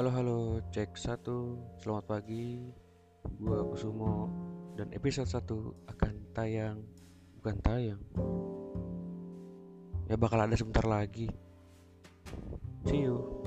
Halo halo, cek satu. Selamat pagi. Gua Kusumo dan episode 1 akan tayang bukan tayang. Ya bakal ada sebentar lagi. See you.